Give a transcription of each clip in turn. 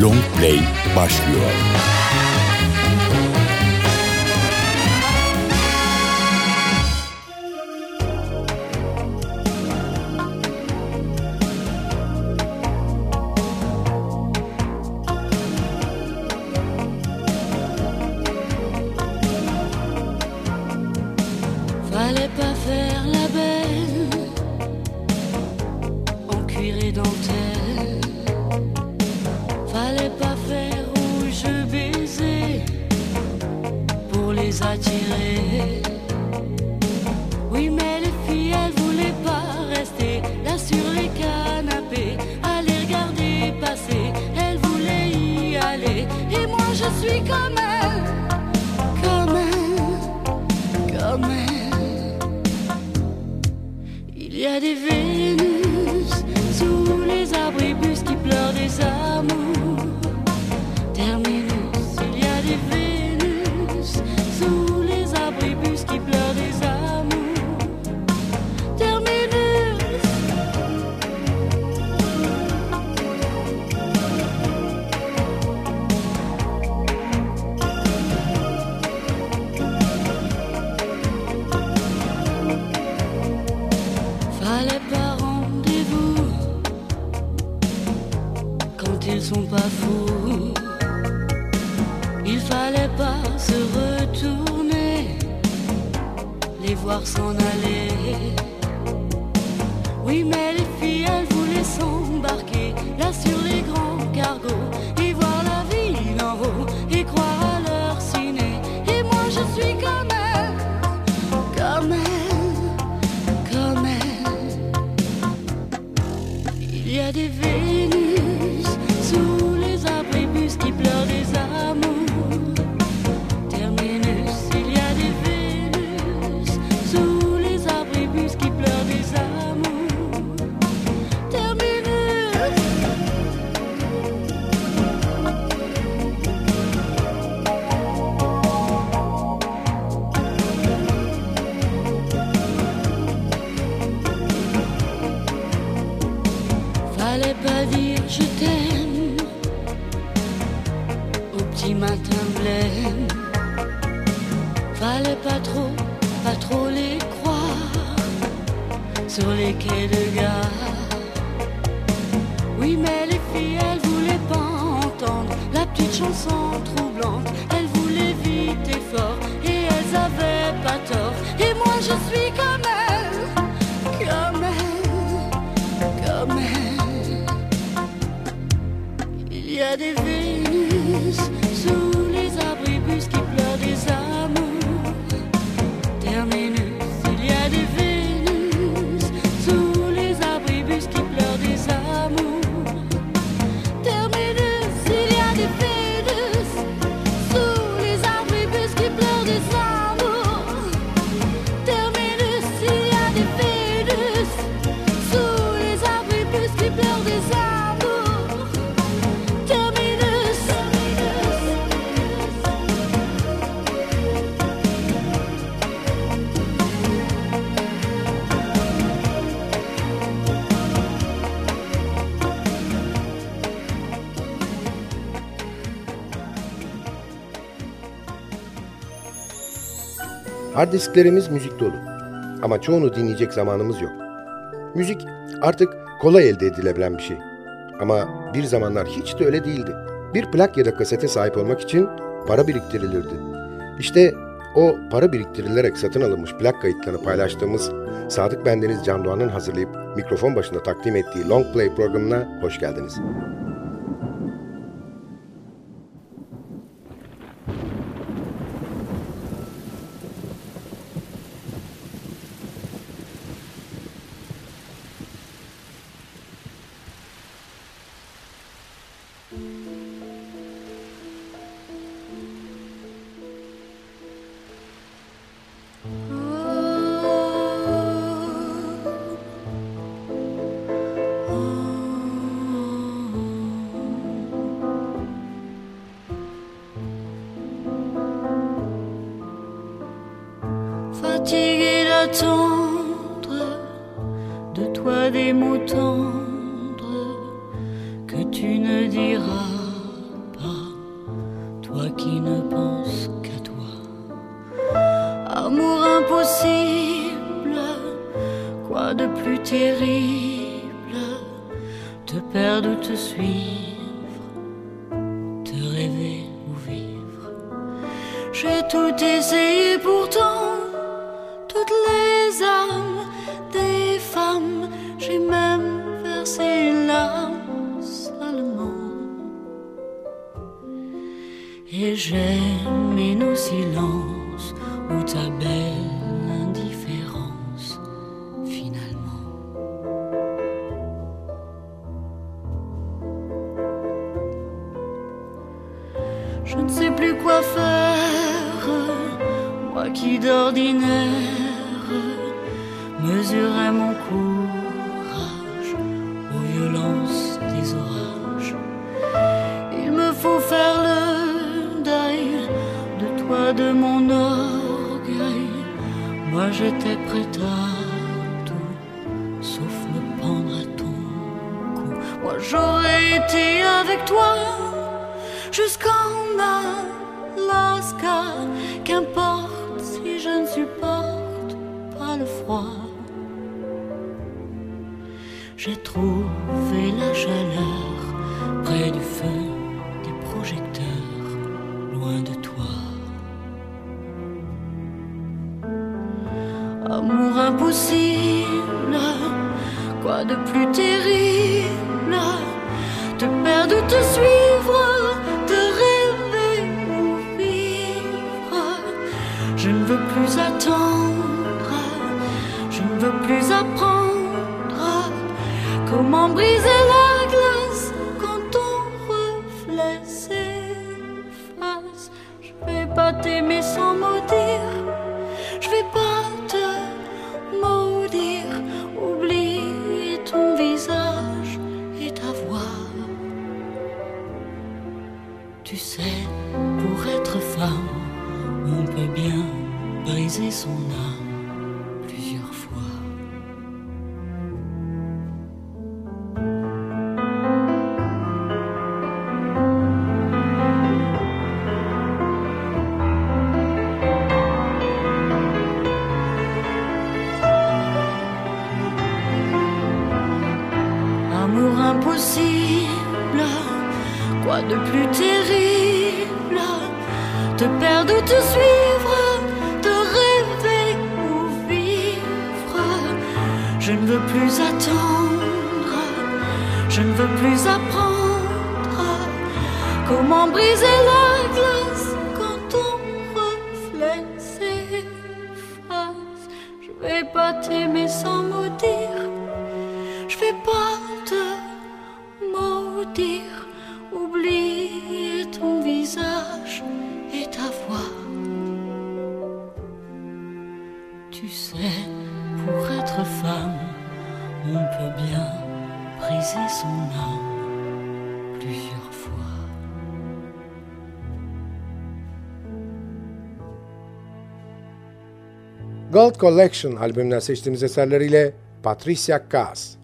Long Play başlıyor. Il fallait pas se retourner, les voir s'en aller. disklerimiz müzik dolu. Ama çoğunu dinleyecek zamanımız yok. Müzik artık kolay elde edilebilen bir şey. Ama bir zamanlar hiç de öyle değildi. Bir plak ya da kasete sahip olmak için para biriktirilirdi. İşte o para biriktirilerek satın alınmış plak kayıtlarını paylaştığımız Sadık Bendeniz Can Doğan'ın hazırlayıp mikrofon başında takdim ettiği Long Play programına hoş geldiniz. Je ne sais plus quoi faire, moi qui d'ordinaire mesurais mon courage aux violences des orages. Il me faut faire le deuil de toi, de mon orgueil. Moi j'étais prête à tout, sauf me pendre à ton cou. Moi j'aurais été avec toi jusqu'en qu'importe si je ne supporte pas le froid. J'ai trop Gold Collection albümünden seçtiğimiz eserleriyle Patricia Cass.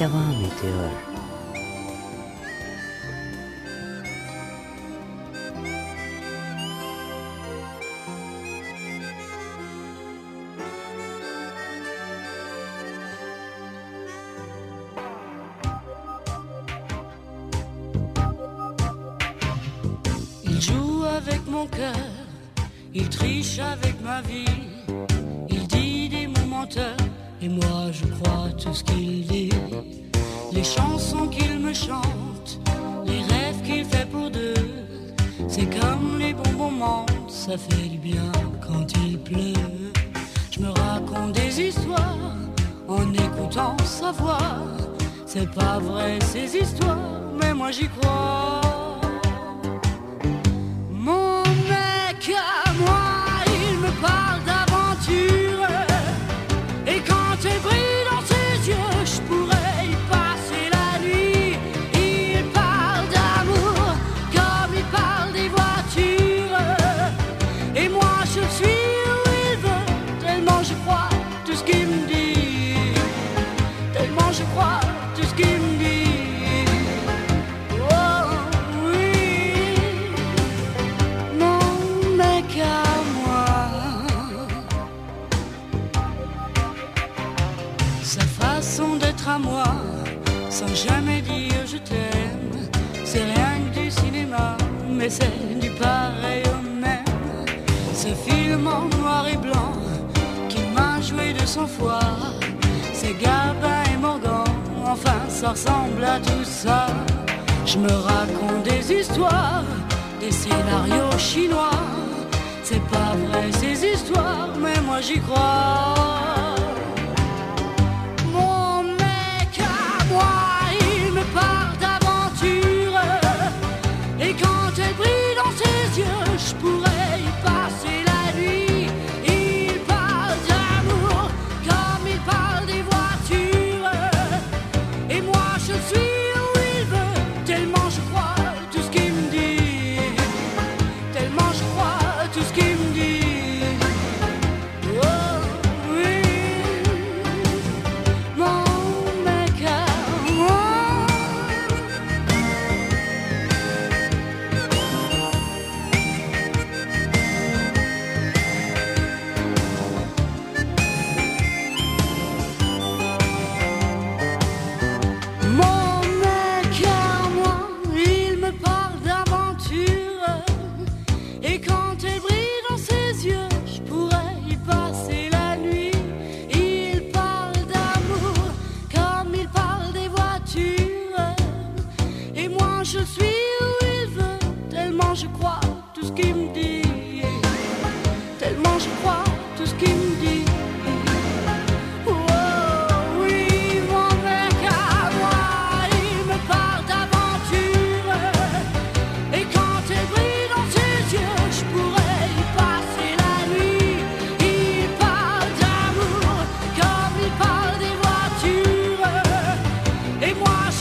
devam ediyor. quand il pleut. Je me raconte des histoires en écoutant sa voix. C'est pas vrai ces histoires, mais moi j'y crois. c'est du pareil au même. Ce film en noir et blanc qui m'a joué de son foie. C'est Gabin et Morgan, enfin ça ressemble à tout ça. Je me raconte des histoires, des scénarios chinois. C'est pas vrai ces histoires, mais moi j'y crois. quand elle brille dans ses yeux, je pourrais y passer.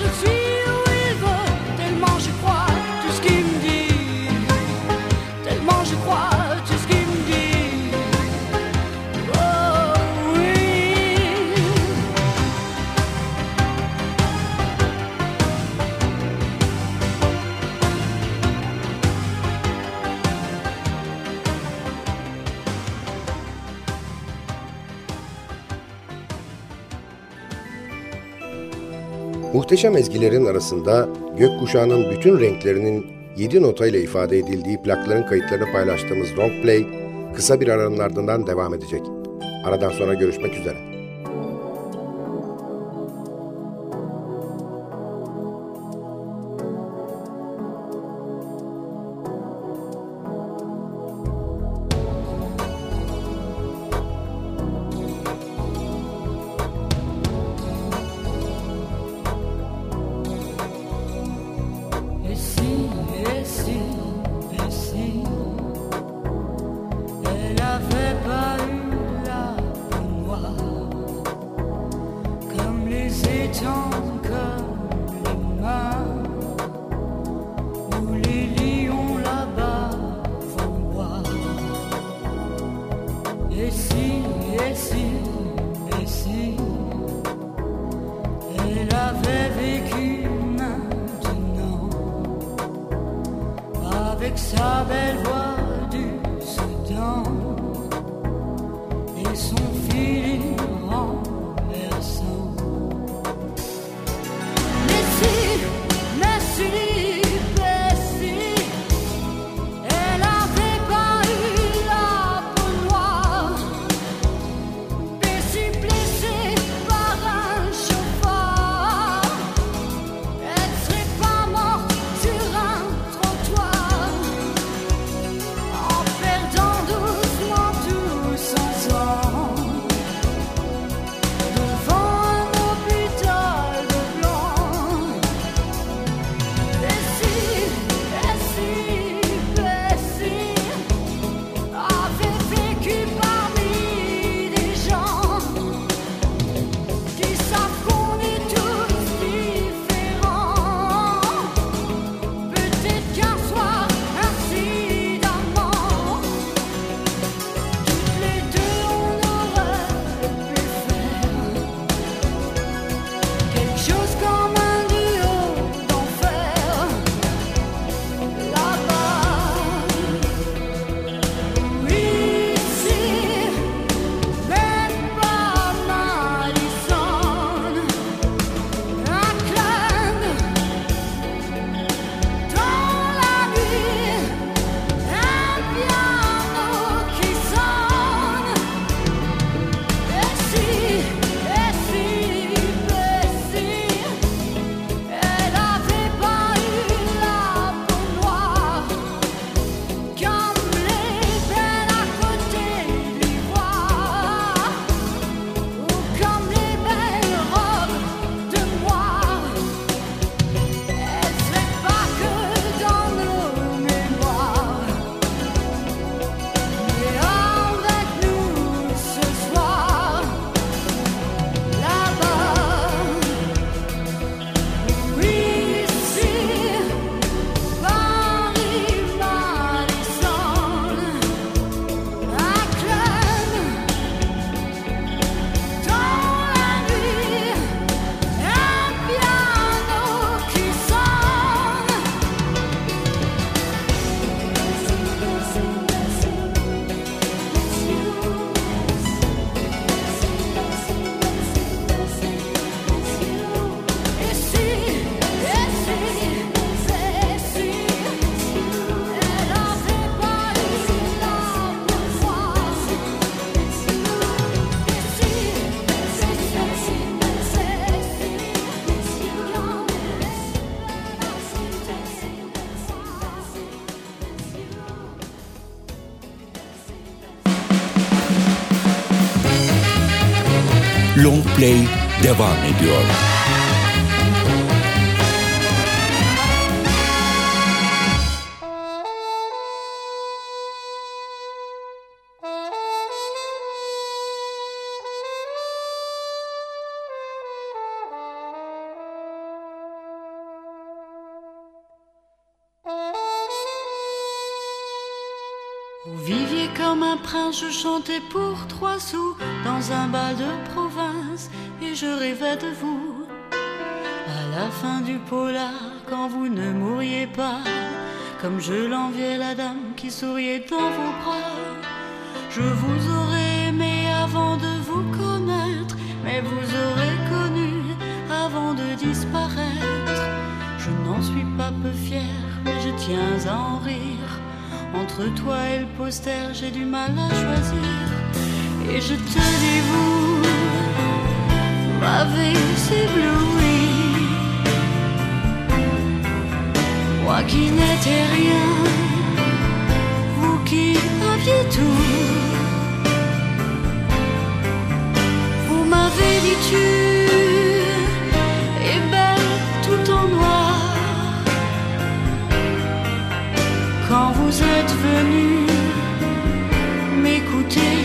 should feel Muhteşem ezgilerin arasında gökkuşağının bütün renklerinin 7 notayla ifade edildiği plakların kayıtlarını paylaştığımız Long Play kısa bir aranın ardından devam edecek. Aradan sonra görüşmek üzere. Sa belle Vous viviez comme un prince, je chantais pour trois sous dans un bal de province et je rêvais de vous. À la fin du polar, quand vous ne mourriez pas, comme je l'enviais la dame qui souriait dans vos bras. Je vous aurais aimé avant de vous connaître, mais vous aurez connu avant de disparaître. Je n'en suis pas peu fier, mais je tiens à en rire. Entre toi et le poster, j'ai du mal à choisir. Et je te vous m'avez ébloui. Moi qui n'étais rien, vous qui aviez tout. Vous m'avez dit tu es belle tout en noir. Quand vous êtes venu m'écouter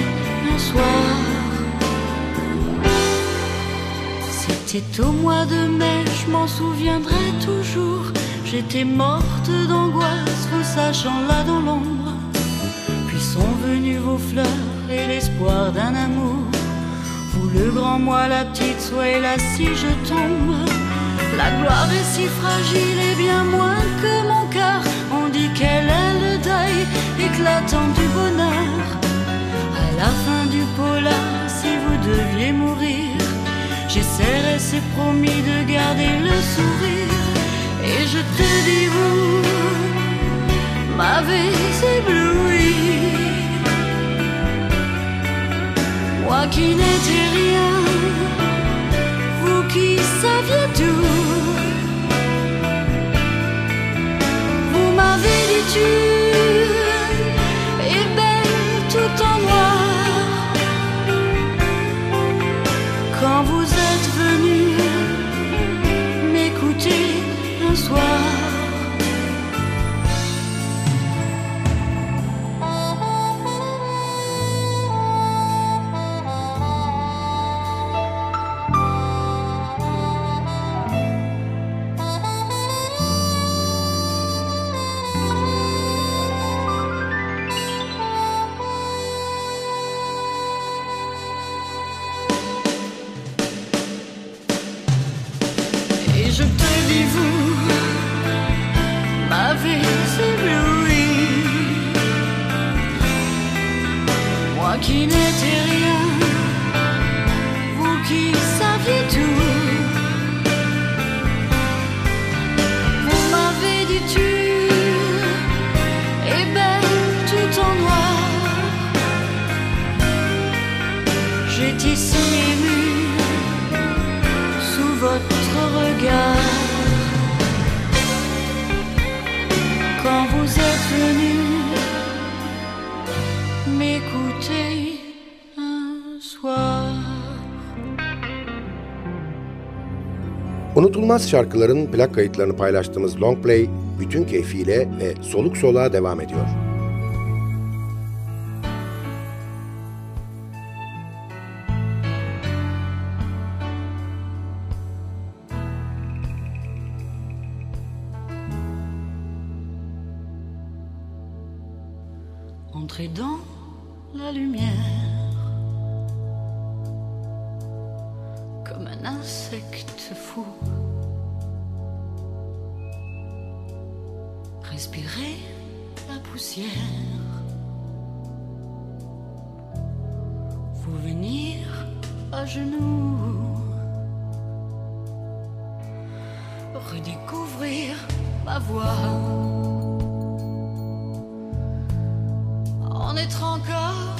un soir, c'était au mois de mai, je m'en souviendrai toujours. J'étais morte d'angoisse, vous sachant là dans l'ombre. Puis sont venues vos fleurs et l'espoir d'un amour. Vous le grand, moi la petite, soyez là si je tombe. La gloire est si fragile et bien moins que mon cœur. On dit qu'elle est le l'attente du bonheur. À la fin du polar, si vous deviez mourir, j'essaierai, c'est promis, de garder le sourire. Et je te dis, vous m'avez ébloui. Moi qui n'étais rien, vous qui saviez tout. Vous m'avez dit tu. Quand vous Unutulmaz şarkıların plak kayıtlarını paylaştığımız Long Play bütün keyfiyle ve soluk soluğa devam ediyor. Entrez dans la lumière comme un insecte fou. Respirez la poussière. Vous venir à genoux. Redécouvrir ma voix. en être encore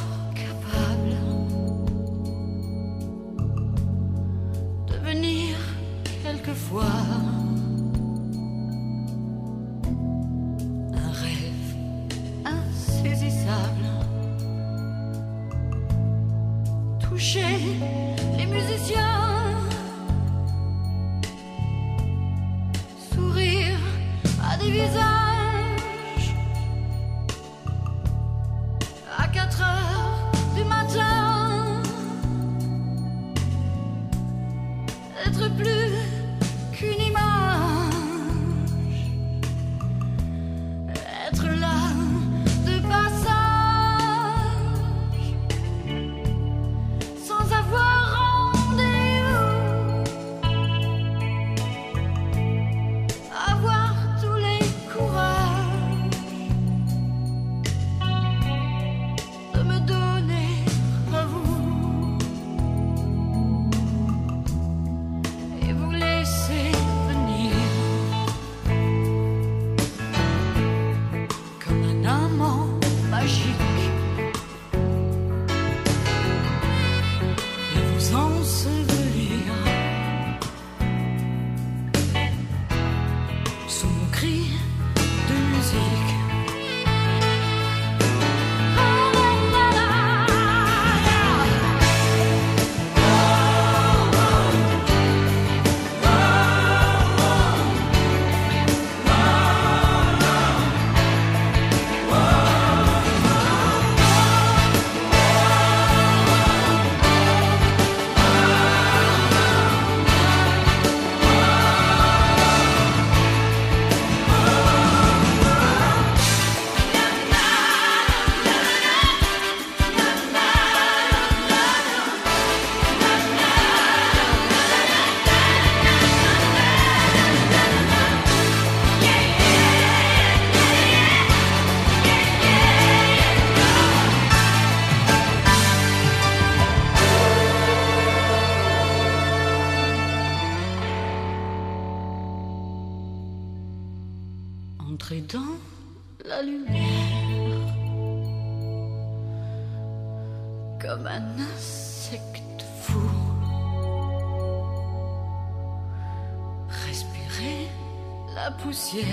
poussière.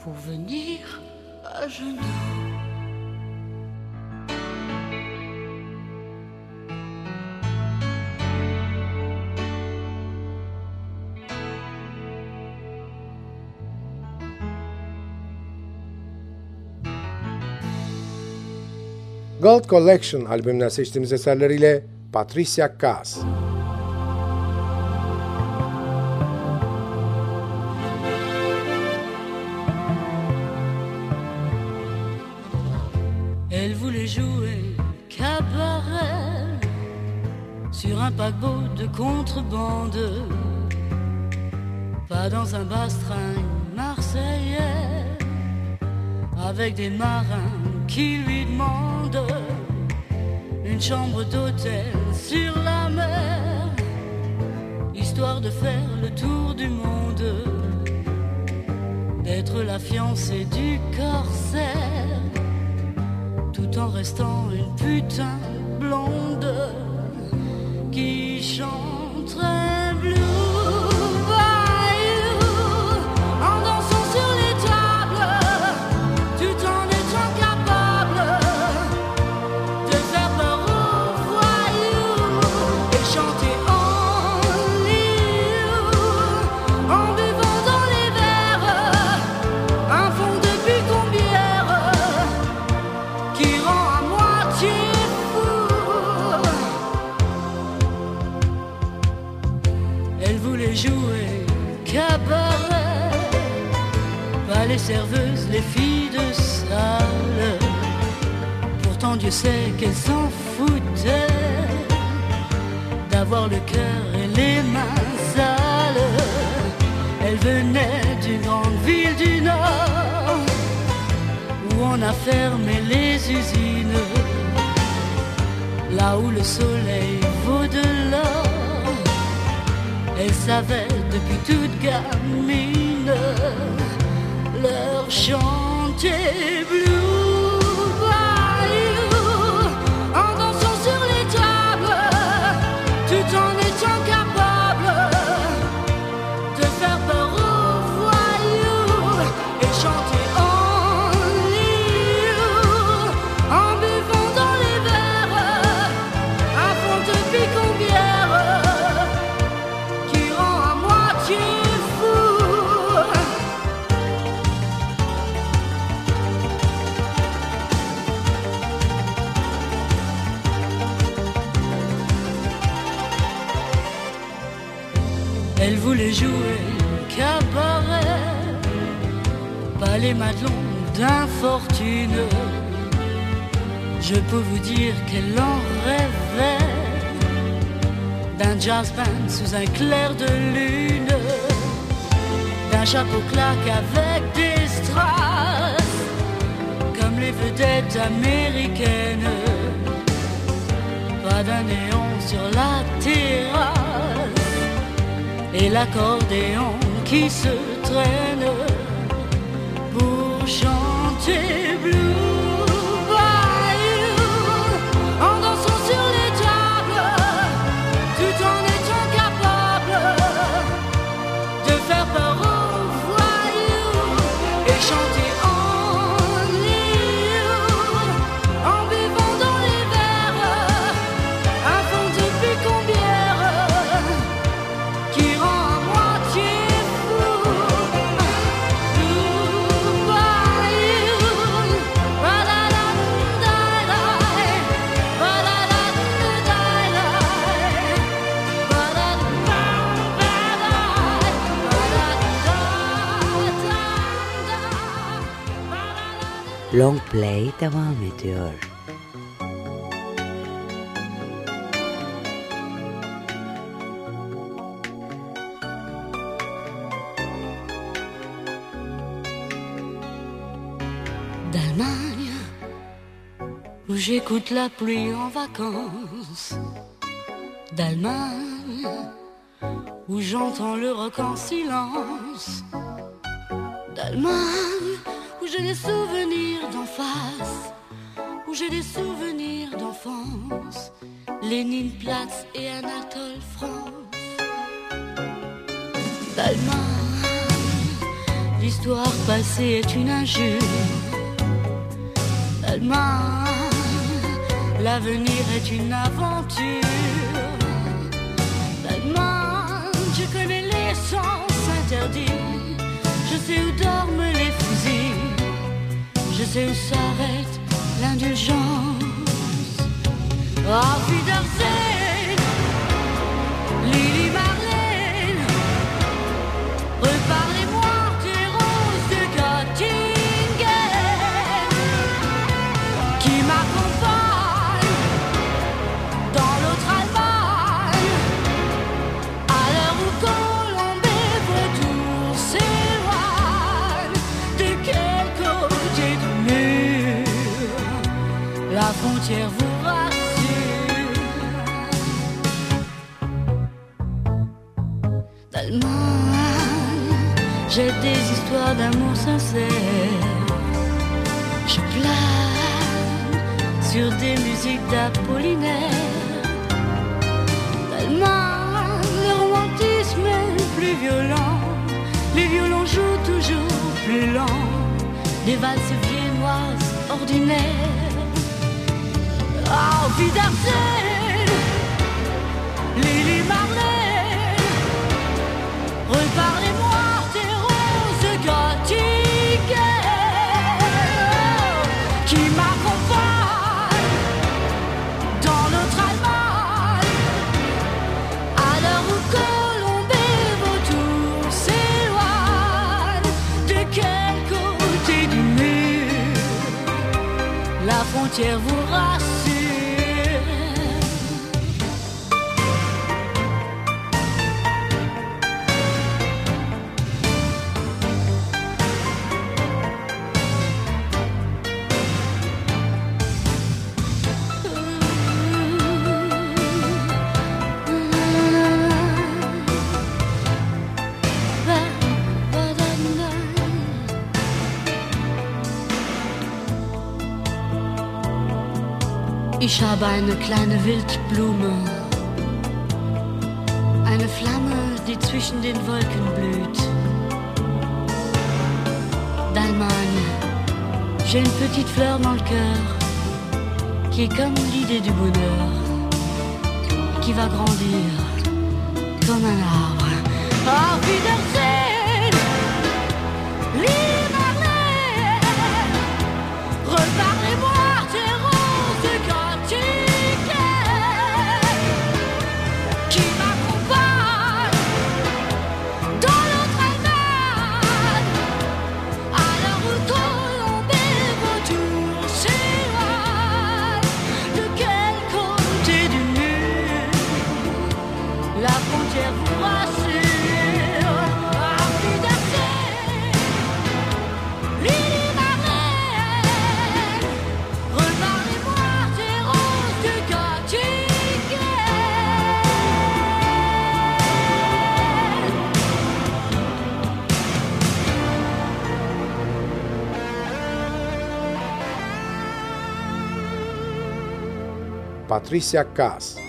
Pour venir à genoux. Gold Collection albümünden seçtiğimiz eserleriyle Patricia Kaas. Elle voulait jouer cabaret sur un paquebot de contrebande, pas dans un bastringue marseillais, avec des marins qui lui demandent une chambre d'hôtel sur la mer, histoire de faire le tour du monde, d'être la fiancée du corsaire tout en restant une putain blonde qui chanterait serveuses, les filles de salle. Pourtant Dieu sait qu'elle s'en foutait d'avoir le cœur et les mains sales. Elle venait d'une grande ville du Nord où on a fermé les usines, là où le soleil vaut de l'or. Elle savait depuis toute gamine les madelons d'infortune. Je peux vous dire qu'elle en rêvait. D'un jazz band sous un clair de lune, d'un chapeau claque avec des strass, comme les vedettes américaines. Pas d'un néon sur la terrasse. Et l'accordéon qui se traîne Long Play devam ediyor. d'Allemagne où j'écoute la pluie en vacances d'Allemagne, où j'entends le rock en silence, d'Allemagne, où j'ai des souvenirs face, où j'ai des souvenirs d'enfance, Lénine, Platz et Anatole France, d'Allemagne, l'histoire passée est une injure, d'Allemagne L'avenir est une aventure. L'Allemagne, je connais les sens interdits. Je sais où dorment les fusils. Où s'arrête l'indulgence. Oh, Wiedersehen, D'Allemagne, le romantisme est plus violent. Les violons jouent toujours plus lent. Des valses viennoises ordinaires. Oh, Wiedersehen, Lily Marlène. La frontière vous rassure Habe eine kleine Wildblume, eine Flamme, die zwischen den Wolken blüht. D'Allemagne, j'ai une petite fleur dans le cœur, qui est comme l'idée du bonheur, qui va grandir comme un arbre. Oh, Wiedersehen, Patrícia Kass.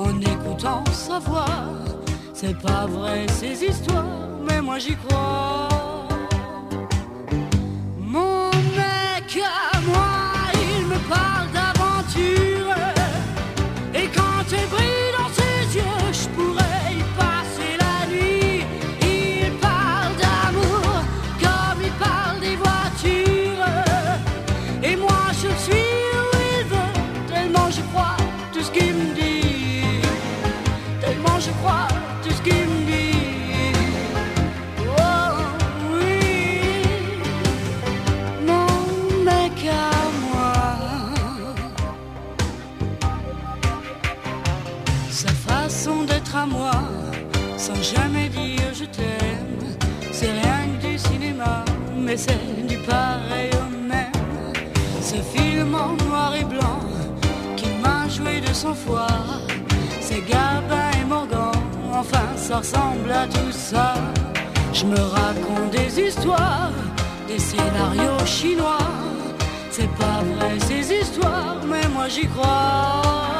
En écoutant sa voix. C'est pas vrai ces histoires, mais moi j'y crois. Pareil au. Ce film en noir et blanc qui m'a joué de son foi. C'est Gabin et Morgan, enfin ça ressemble à tout ça. Je me raconte des histoires, des scénarios chinois. C'est pas vrai ces histoires, mais moi j'y crois.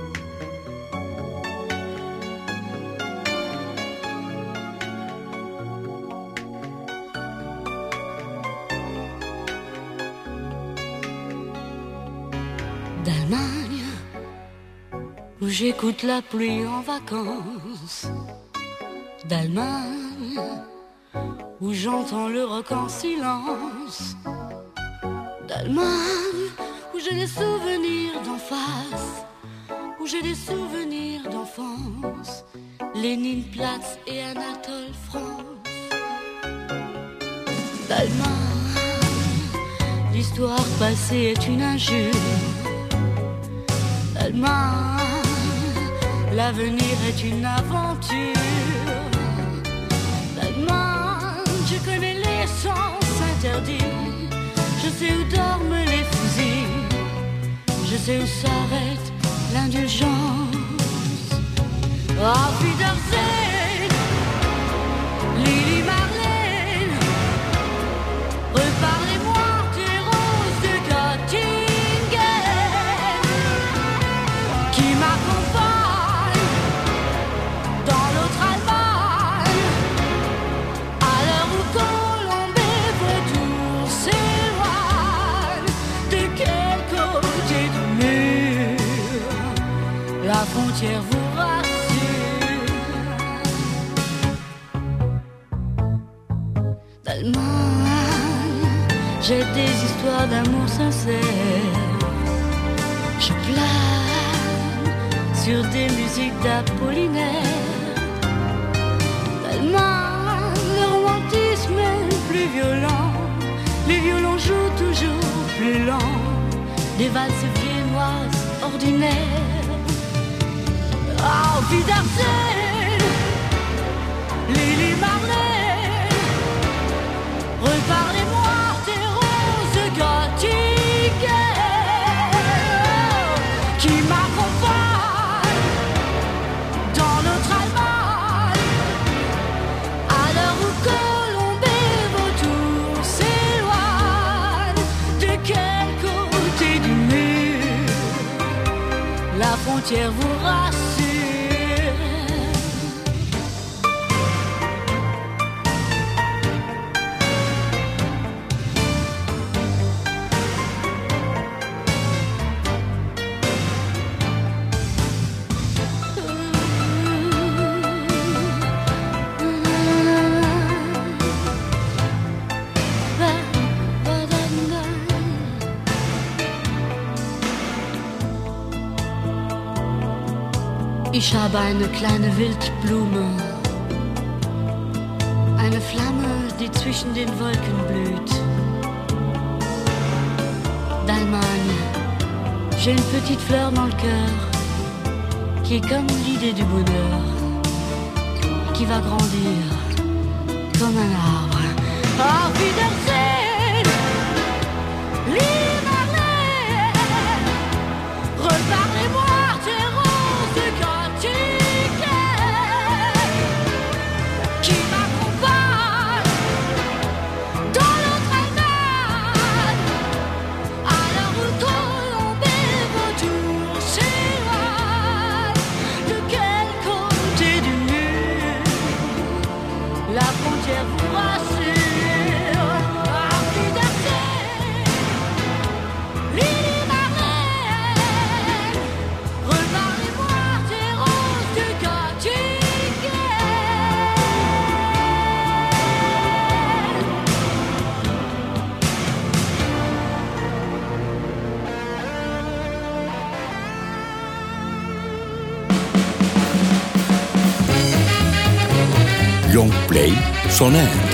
d'Allemagne, où j'écoute la pluie en vacances. D'Allemagne, où j'entends le rock en silence. D'Allemagne, où j'ai des souvenirs d'en face, où j'ai des souvenirs d'enfance. Lénine Platz et Anatole France. D'Allemagne, l'histoire passée est une injure. L'avenir est une aventure. L'Allemagne, je connais les sens interdits. Je sais où dorment les fusils. Je sais où s'arrête l'indulgence. Auf frontière vous rassure? D'Allemagne. J'ai des histoires d'amour sincère. Je plane sur des musiques d'Apollinaire. Tellement le romantisme est plus violent. Les violons jouent toujours plus lent. Des valses viennoises ordinaires. Oh, vie d'Arsène, Lily Marlène, reparlez-moi tes roses gothiques qui m'accompagnent dans notre Allemagne. À l'heure où Colombe et Vautour s'éloignent, de quel côté du mur la frontière vous rassure? Habe eine kleine Wildblume, eine Flamme, die zwischen den Wolken blüht. D'Allemagne, j'ai une petite fleur dans le cœur, qui est comme l'idée du bonheur, qui va grandir comme un arbre. Ah, Wiedersehen, Lili Marlène, sona erdi.